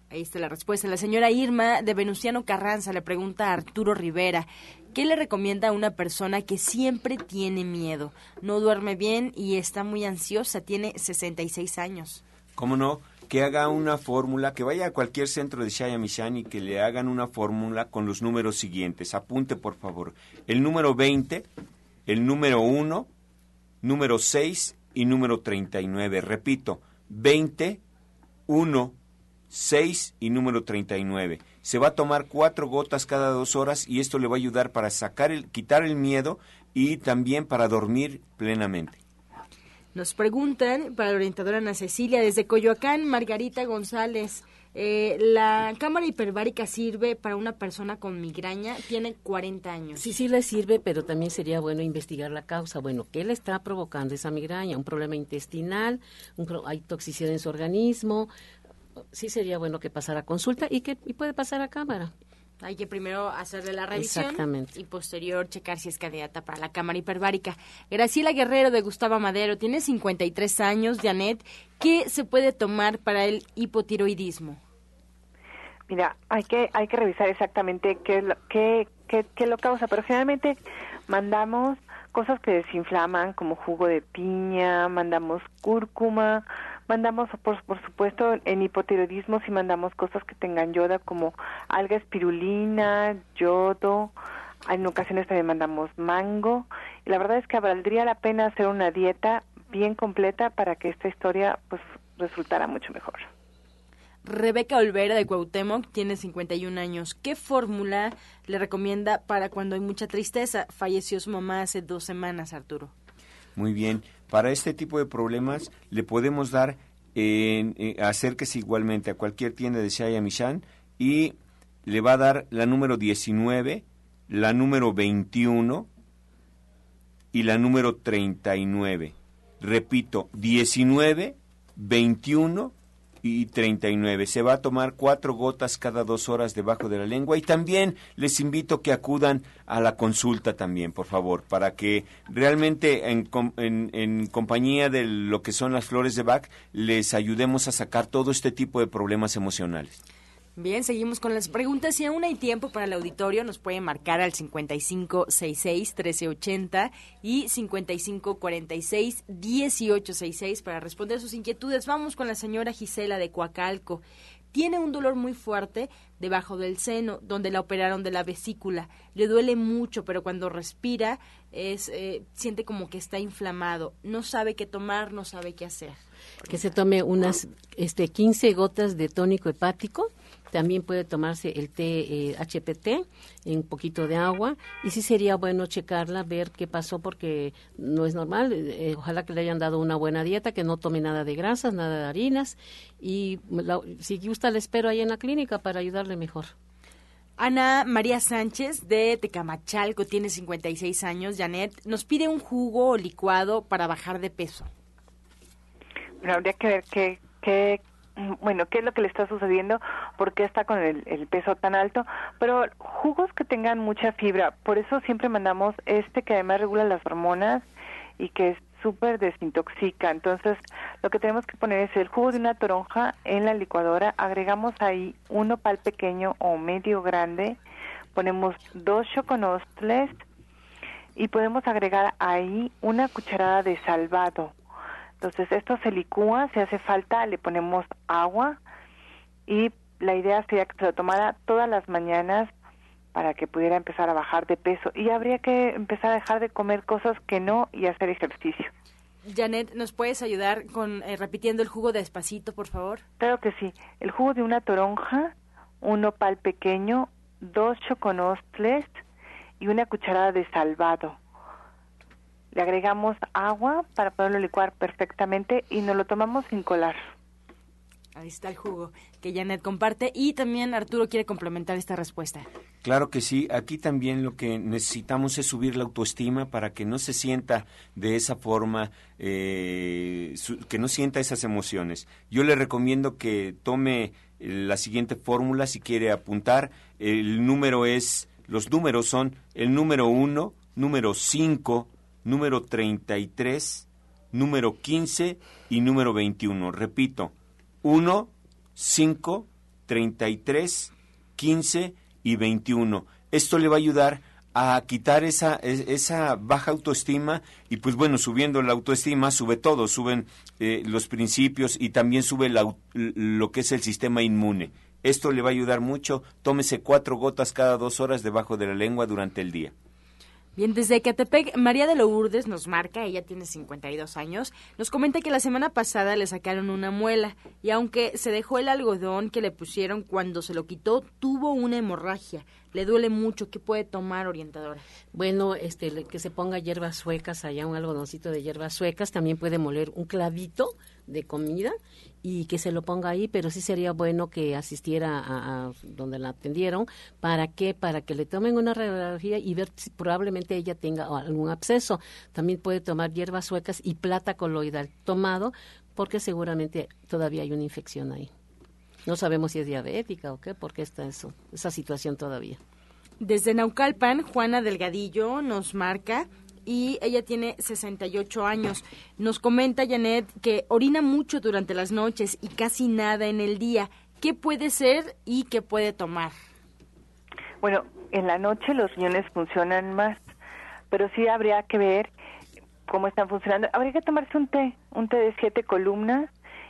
B: Ahí está la respuesta. La señora Irma de Venustiano Carranza le pregunta a Arturo Rivera, ¿qué le recomienda a una persona que siempre tiene miedo? No duerme bien y está muy ansiosa, tiene 66 años.
K: ¿Cómo no? Que haga una fórmula, que vaya a cualquier centro de Shaya Mishan y que le hagan una fórmula con los números siguientes. Apunte, por favor. El número 20, el número 1, número 6 y número 39. Repito, 20, 1, 6 y número 39. Se va a tomar cuatro gotas cada dos horas y esto le va a ayudar para sacar el, quitar el miedo y también para dormir plenamente.
B: Nos preguntan para la orientadora Ana Cecilia desde Coyoacán, Margarita González. Eh, la cámara hiperbárica sirve para una persona con migraña, tiene 40 años.
H: Sí, sí le sirve, pero también sería bueno investigar la causa. Bueno, ¿qué le está provocando esa migraña? ¿Un problema intestinal? ¿Hay toxicidad en su organismo? Sí sería bueno que pasara consulta y que puede pasar a cámara.
B: Hay que primero hacerle la revisión y posterior checar si es candidata para la cámara hiperbárica. Graciela Guerrero de Gustavo Madero tiene 53 años. Janet, ¿qué se puede tomar para el hipotiroidismo?
F: Mira, hay que hay que revisar exactamente qué, qué, qué, qué lo causa, pero generalmente mandamos cosas que desinflaman como jugo de piña, mandamos cúrcuma, Mandamos, por, por supuesto, en hipotiroidismo si mandamos cosas que tengan yoda como alga espirulina, yodo, en ocasiones también mandamos mango Y la verdad es que valdría la pena hacer una dieta bien completa para que esta historia pues resultara mucho mejor.
B: Rebeca Olvera de Cuauhtémoc tiene 51 años. ¿Qué fórmula le recomienda para cuando hay mucha tristeza? Falleció su mamá hace dos semanas, Arturo.
K: Muy bien. Para este tipo de problemas le podemos dar, eh, acérquese igualmente a cualquier tienda de Shaya Michan y le va a dar la número 19, la número 21 y la número 39. Repito, 19, 21 y 39. Se va a tomar cuatro gotas cada dos horas debajo de la lengua y también les invito que acudan a la consulta también, por favor, para que realmente en, en, en compañía de lo que son las flores de Bach les ayudemos a sacar todo este tipo de problemas emocionales.
B: Bien, seguimos con las preguntas. Si aún hay tiempo para el auditorio, nos puede marcar al 5566-1380 y 5546-1866 para responder sus inquietudes. Vamos con la señora Gisela de Coacalco. Tiene un dolor muy fuerte debajo del seno, donde la operaron de la vesícula. Le duele mucho, pero cuando respira es eh, siente como que está inflamado. No sabe qué tomar, no sabe qué hacer.
H: Que se tome unas este, 15 gotas de tónico hepático también puede tomarse el té HPT eh, en un poquito de agua y sí sería bueno checarla, ver qué pasó porque no es normal. Eh, ojalá que le hayan dado una buena dieta, que no tome nada de grasas, nada de harinas y si gusta le espero ahí en la clínica para ayudarle mejor.
B: Ana María Sánchez de Tecamachalco tiene 56 años. Janet nos pide un jugo o licuado para bajar de peso.
F: Bueno, habría que ver qué, qué bueno, qué es lo que le está sucediendo, por qué está con el, peso tan alto, pero jugos que tengan mucha fibra, por eso siempre mandamos este que además regula las hormonas y que es súper desintoxica. Entonces, lo que tenemos que poner es el jugo de una toronja en la licuadora, agregamos ahí uno pal pequeño o medio grande, ponemos dos choconostles y podemos agregar ahí una cucharada de salvado entonces esto se licúa, si hace falta le ponemos agua y la idea sería que se lo tomara todas las mañanas para que pudiera empezar a bajar de peso y habría que empezar a dejar de comer cosas que no y hacer ejercicio.
B: Janet, ¿nos puedes ayudar con eh, repitiendo el jugo despacito, por favor?
F: Claro que sí. El jugo de una toronja, un nopal pequeño, dos choconostles y una cucharada de salvado le agregamos agua para poderlo licuar perfectamente y nos lo tomamos sin colar.
B: Ahí está el jugo que Janet comparte y también Arturo quiere complementar esta respuesta.
K: Claro que sí, aquí también lo que necesitamos es subir la autoestima para que no se sienta de esa forma, eh, que no sienta esas emociones. Yo le recomiendo que tome eh, la siguiente fórmula si quiere apuntar. El número es, los números son el número uno, número cinco, número 33, número 15 y número 21. Repito, 1, 5, 33, 15 y 21. Esto le va a ayudar a quitar esa, esa baja autoestima y pues bueno, subiendo la autoestima sube todo, suben eh, los principios y también sube lo que es el sistema inmune. Esto le va a ayudar mucho. Tómese cuatro gotas cada dos horas debajo de la lengua durante el día.
B: Bien, desde Catepec, María de Lourdes nos marca, ella tiene 52 años, nos comenta que la semana pasada le sacaron una muela y aunque se dejó el algodón que le pusieron cuando se lo quitó, tuvo una hemorragia. Le duele mucho. ¿Qué puede tomar, orientadora?
H: Bueno, este, que se ponga hierbas suecas, allá un algodoncito de hierbas suecas, también puede moler un clavito de comida y que se lo ponga ahí, pero sí sería bueno que asistiera a, donde la atendieron. ¿Para qué? Para que le tomen una radiología y ver si probablemente ella tenga algún absceso. También puede tomar hierbas suecas y plata coloidal tomado porque seguramente todavía hay una infección ahí. No sabemos si es diabética o qué, porque está eso, esa situación todavía.
B: Desde Naucalpan, Juana Delgadillo nos marca y ella tiene 68 años. Nos comenta Janet que orina mucho durante las noches y casi nada en el día. ¿Qué puede ser y qué puede tomar?
F: Bueno, en la noche los riñones funcionan más, pero sí habría que ver cómo están funcionando. Habría que tomarse un té, un té de siete columnas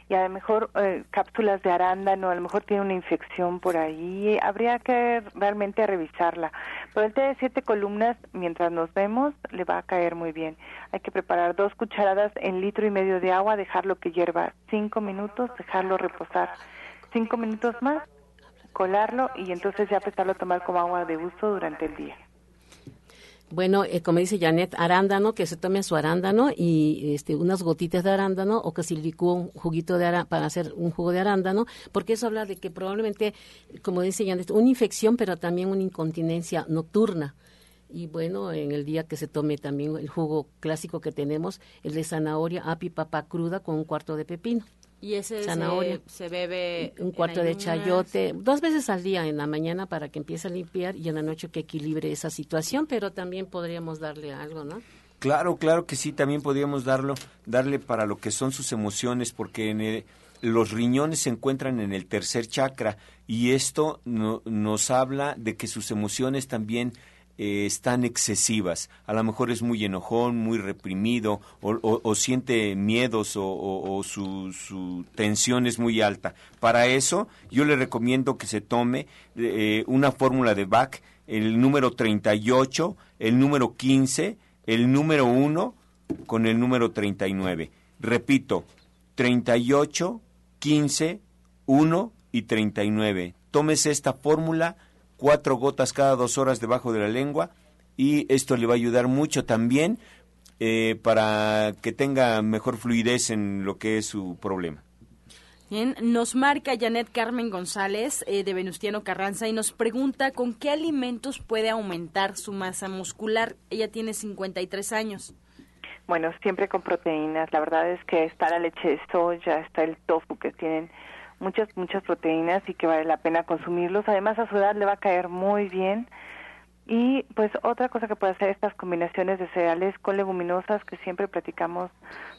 F: y a lo mejor eh, cápsulas de arándano, a lo mejor tiene una infección por ahí, habría que realmente revisarla. Pero el té de siete columnas, mientras nos vemos, le va a caer muy bien. Hay que preparar dos cucharadas en litro y medio de agua, dejarlo que hierva cinco minutos, dejarlo reposar cinco minutos más, colarlo y entonces ya empezarlo a tomar como agua de uso durante el día.
H: Bueno, eh, como dice Janet, arándano, que se tome su arándano y este, unas gotitas de arándano o que se licúe un juguito de para hacer un jugo de arándano, porque eso habla de que probablemente, como dice Janet, una infección, pero también una incontinencia nocturna. Y bueno, en el día que se tome también el jugo clásico que tenemos, el de zanahoria, api, papa cruda con un cuarto de pepino.
B: Y ese
H: zanahoria.
B: Se, bebe
H: un cuarto de chayote dos veces al día en la mañana para que empiece a limpiar y en la noche que equilibre esa situación, pero también podríamos darle algo, ¿no?
K: Claro, claro que sí, también podríamos darlo, darle para lo que son sus emociones, porque en los riñones se encuentran en el tercer chakra y esto nos habla de que sus emociones también eh, están excesivas. A lo mejor es muy enojón, muy reprimido, o, siente miedos o, su, tensión es muy alta. Para eso, yo le recomiendo que se tome eh, una fórmula de Bach, el número 38, el número 15, el número 1 con el número 39. Repito, 38, 15, 1 y 39. Tómese esta fórmula cuatro gotas cada dos horas debajo de la lengua y esto le va a ayudar mucho también eh, para que tenga mejor fluidez en lo que es su problema.
B: Bien, nos marca Janet Carmen González eh, de Venustiano Carranza y nos pregunta con qué alimentos puede aumentar su masa muscular. Ella tiene 53 años.
F: Bueno, siempre con proteínas. La verdad es que está la leche de soya, está el tofu que tienen muchas, muchas proteínas y que vale la pena consumirlos. Además, a su edad le va a caer muy bien. Y pues otra cosa que puede hacer estas combinaciones de cereales con leguminosas que siempre platicamos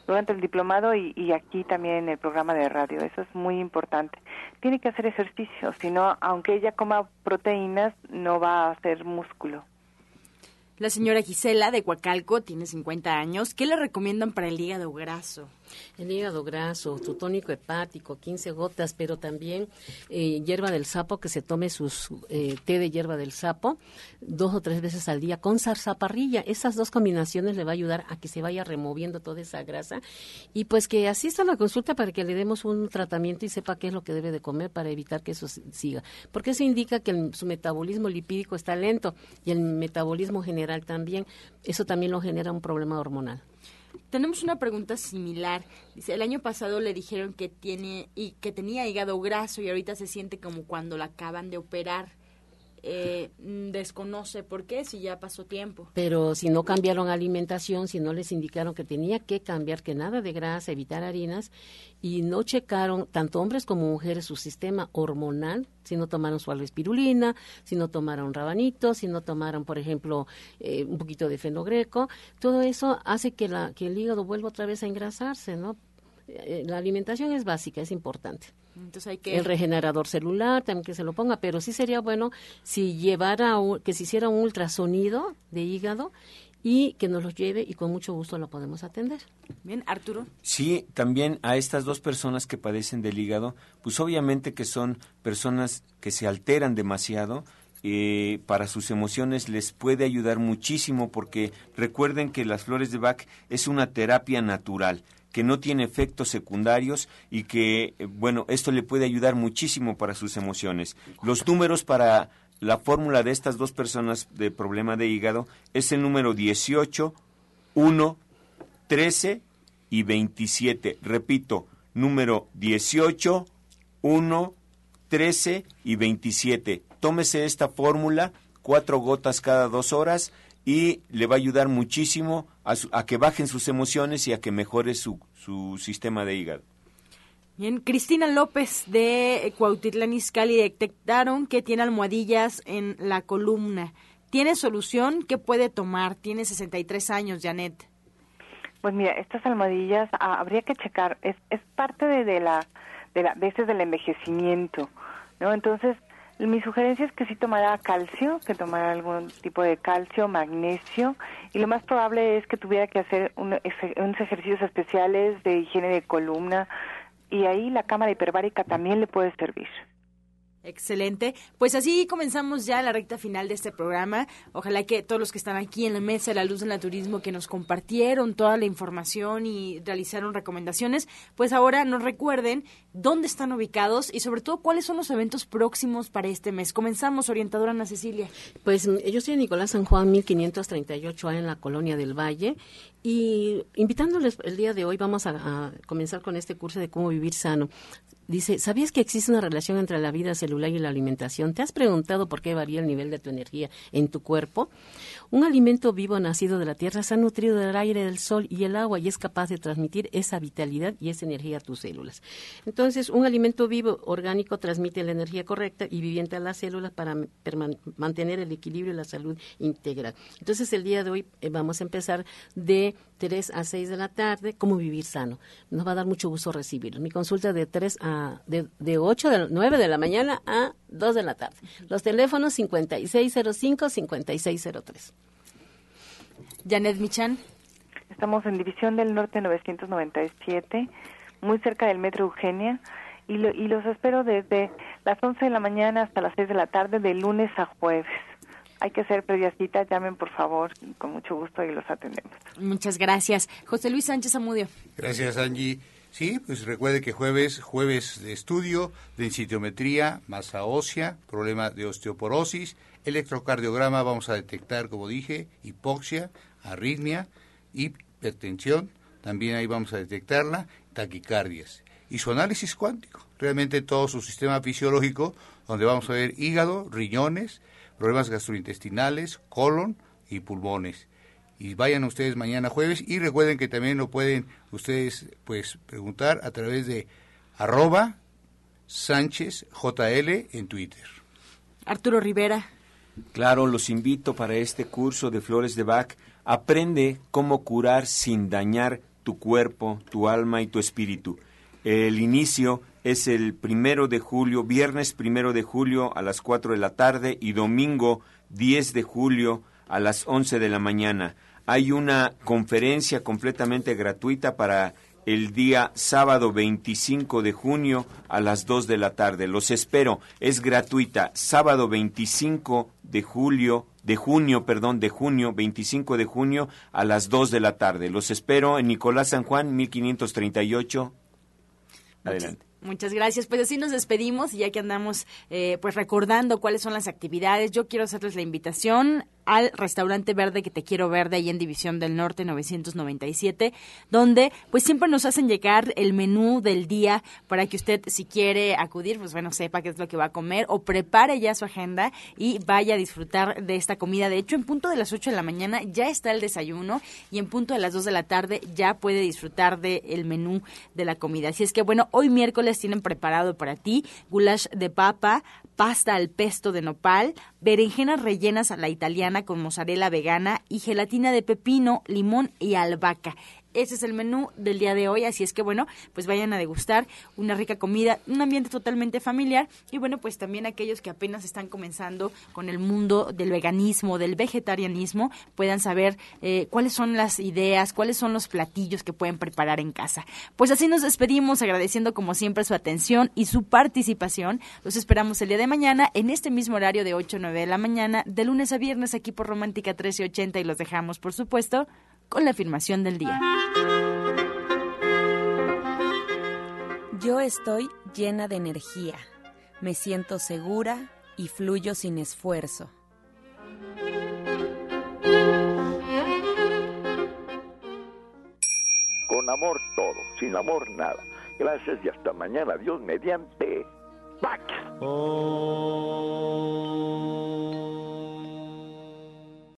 F: durante el diplomado y, aquí también en el programa de radio. Eso es muy importante. Tiene que hacer ejercicio, si no, aunque ella coma proteínas, no va a hacer músculo.
B: La señora Gisela de Coacalco tiene 50 años. ¿Qué le recomiendan para el hígado graso?
H: El hígado graso, su tónico hepático, 15 gotas, pero también eh, hierba del sapo, que se tome sus eh, té de hierba del sapo dos o tres veces al día con zarzaparrilla. Esas dos combinaciones le va a ayudar a que se vaya removiendo toda esa grasa y pues que asista a la consulta para que le demos un tratamiento y sepa qué es lo que debe de comer para evitar que eso siga. Porque eso indica que su metabolismo lipídico está lento y el metabolismo general también. Eso también lo genera un problema hormonal.
B: Tenemos una pregunta similar. Dice, el año pasado le dijeron que tiene y que tenía hígado graso y ahorita se siente como cuando la acaban de operar eh, mm, desconoce por qué si ya pasó tiempo.
H: Pero si no cambiaron alimentación, si no les indicaron que tenía que cambiar, que nada de grasa, evitar harinas, y no checaron, tanto hombres como mujeres, su sistema hormonal, si no tomaron su espirulina, si no tomaron rabanito, si no tomaron, por ejemplo, eh, un poquito de fenogreco, todo eso hace que, la, que el hígado vuelva otra vez a engrasarse, ¿no? Eh, la alimentación es básica, es importante.
B: Entonces hay que...
H: El regenerador celular también que se lo ponga, pero sí sería bueno si llevara, que se hiciera un ultrasonido de hígado y que nos lo lleve y con mucho gusto lo podemos atender.
B: Bien, Arturo.
K: Sí, también a estas dos personas que padecen del hígado, pues obviamente que son personas que se alteran demasiado, eh, para sus emociones les puede ayudar muchísimo porque recuerden que las flores de Bach es una terapia natural que no tiene efectos secundarios y que, eh, bueno, esto le puede ayudar muchísimo para sus emociones. Los números para la fórmula de estas dos personas de problema de hígado es el número 18, 1, 13 y 27. Repito, número 18, 1, 13 y 27. Tómese esta fórmula, cuatro gotas cada dos horas y le va a ayudar muchísimo a, que bajen sus emociones y a que mejore su, su sistema de hígado.
B: Bien, Cristina López de Cuautitlán Izcalli detectaron que tiene almohadillas en la columna. ¿Tiene solución? ¿Qué puede tomar? Tiene 63 años, Janet.
F: Pues mira, estas almohadillas ah, habría que checar, es, es parte de, de la de la veces del envejecimiento, ¿no? Entonces, mi sugerencia es que sí tomara calcio, que tomara algún tipo de calcio, magnesio, y lo más probable es que tuviera que hacer unos ejercicios especiales de higiene de columna, y ahí la cámara hiperbárica también le puede servir.
B: Excelente. Pues así comenzamos ya la recta final de este programa. Ojalá que todos los que están aquí en la mesa de la luz del naturismo, que nos compartieron toda la información y realizaron recomendaciones, pues ahora nos recuerden dónde están ubicados y sobre todo cuáles son los eventos próximos para este mes. Comenzamos, orientadora Ana Cecilia.
H: Pues mm, yo soy Nicolás San Juan 1538A en la Colonia del Valle y invitándoles el día de hoy vamos a comenzar con este curso de cómo vivir sano. Dice, ¿sabías que existe una relación entre la vida celular y la alimentación? ¿Te has preguntado por qué varía el nivel de tu energía en tu cuerpo? Un alimento vivo nacido de la tierra se ha nutrido del aire, del sol y el agua y es capaz de transmitir esa vitalidad y esa energía a tus células. Entonces, un alimento vivo orgánico transmite la energía correcta y viviente a las células para mantener el equilibrio y la salud integral. Entonces, el día de hoy eh, vamos a empezar de 3 a 6 de la tarde, cómo vivir sano. Nos va a dar mucho gusto recibirlo. Mi consulta de 3 a de, de 8 de 9 de la mañana a 2 de la tarde. Los teléfonos 5605-5603.
B: Janet Michan.
F: Estamos en División del Norte 997, muy cerca del Metro Eugenia, y, y los espero desde las 11 de la mañana hasta las 6 de la tarde, de lunes a jueves hay que hacer previa cita, llamen por favor, con mucho gusto y los atendemos.
B: Muchas gracias. José Luis Sánchez Amudio.
J: Gracias, Angie. Sí, pues recuerde que jueves, jueves de estudio, densitometría, masa ósea, problema de osteoporosis, electrocardiograma, vamos a detectar, como dije, hipoxia, arritmia, hipertensión, también ahí vamos a detectarla, taquicardias. Y su análisis cuántico, realmente todo su sistema fisiológico, donde vamos a ver hígado, riñones, problemas gastrointestinales, colon y pulmones. Y vayan ustedes mañana jueves y recuerden que también lo pueden ustedes pues preguntar a través de arroba Sánchez JL en Twitter.
B: Arturo Rivera.
K: Claro, los invito para este curso de Flores de Bach. Aprende cómo curar sin dañar tu cuerpo, tu alma y tu espíritu. El inicio es el primero de julio, viernes primero de julio a las 4 de la tarde y domingo 10 de julio a las 11 de la mañana. Hay una conferencia completamente gratuita para el día sábado 25 de junio a las 2 de la tarde. Los espero, es gratuita, sábado 25 de julio, de junio, perdón, de junio, 25 de junio a las 2 de la tarde. Los espero en Nicolás San Juan, 1538. Adelante.
B: Muchas gracias. Pues así nos despedimos y ya que andamos eh, pues recordando cuáles son las actividades, yo quiero hacerles la invitación al restaurante verde que te quiero verde ahí en División del Norte 997, donde pues siempre nos hacen llegar el menú del día para que usted si quiere acudir, pues bueno, sepa qué es lo que va a comer o prepare ya su agenda y vaya a disfrutar de esta comida. De hecho, en punto de las 8 de la mañana ya está el desayuno y en punto de las 2 de la tarde ya puede disfrutar del menú de la comida. Así es que bueno, hoy miércoles tienen preparado para ti goulash de papa, pasta al pesto de nopal, berenjenas rellenas a la italiana con mozzarella vegana y gelatina de pepino, limón y albahaca. Ese es el menú del día de hoy, así es que bueno, pues vayan a degustar una rica comida, un ambiente totalmente familiar y bueno, pues también aquellos que apenas están comenzando con el mundo del veganismo, del vegetarianismo, puedan saber eh, cuáles son las ideas, cuáles son los platillos que pueden preparar en casa. Pues así nos despedimos agradeciendo como siempre su atención y su participación. Los esperamos el día de mañana en este mismo horario de 8 a 9 de la mañana, de lunes a viernes aquí por Romántica 1380 y los dejamos por supuesto con la afirmación del día.
C: Yo estoy llena de energía, me siento segura y fluyo sin esfuerzo.
A: Con amor todo, sin amor nada. Gracias y hasta mañana. Dios mediante. Pax. Oh.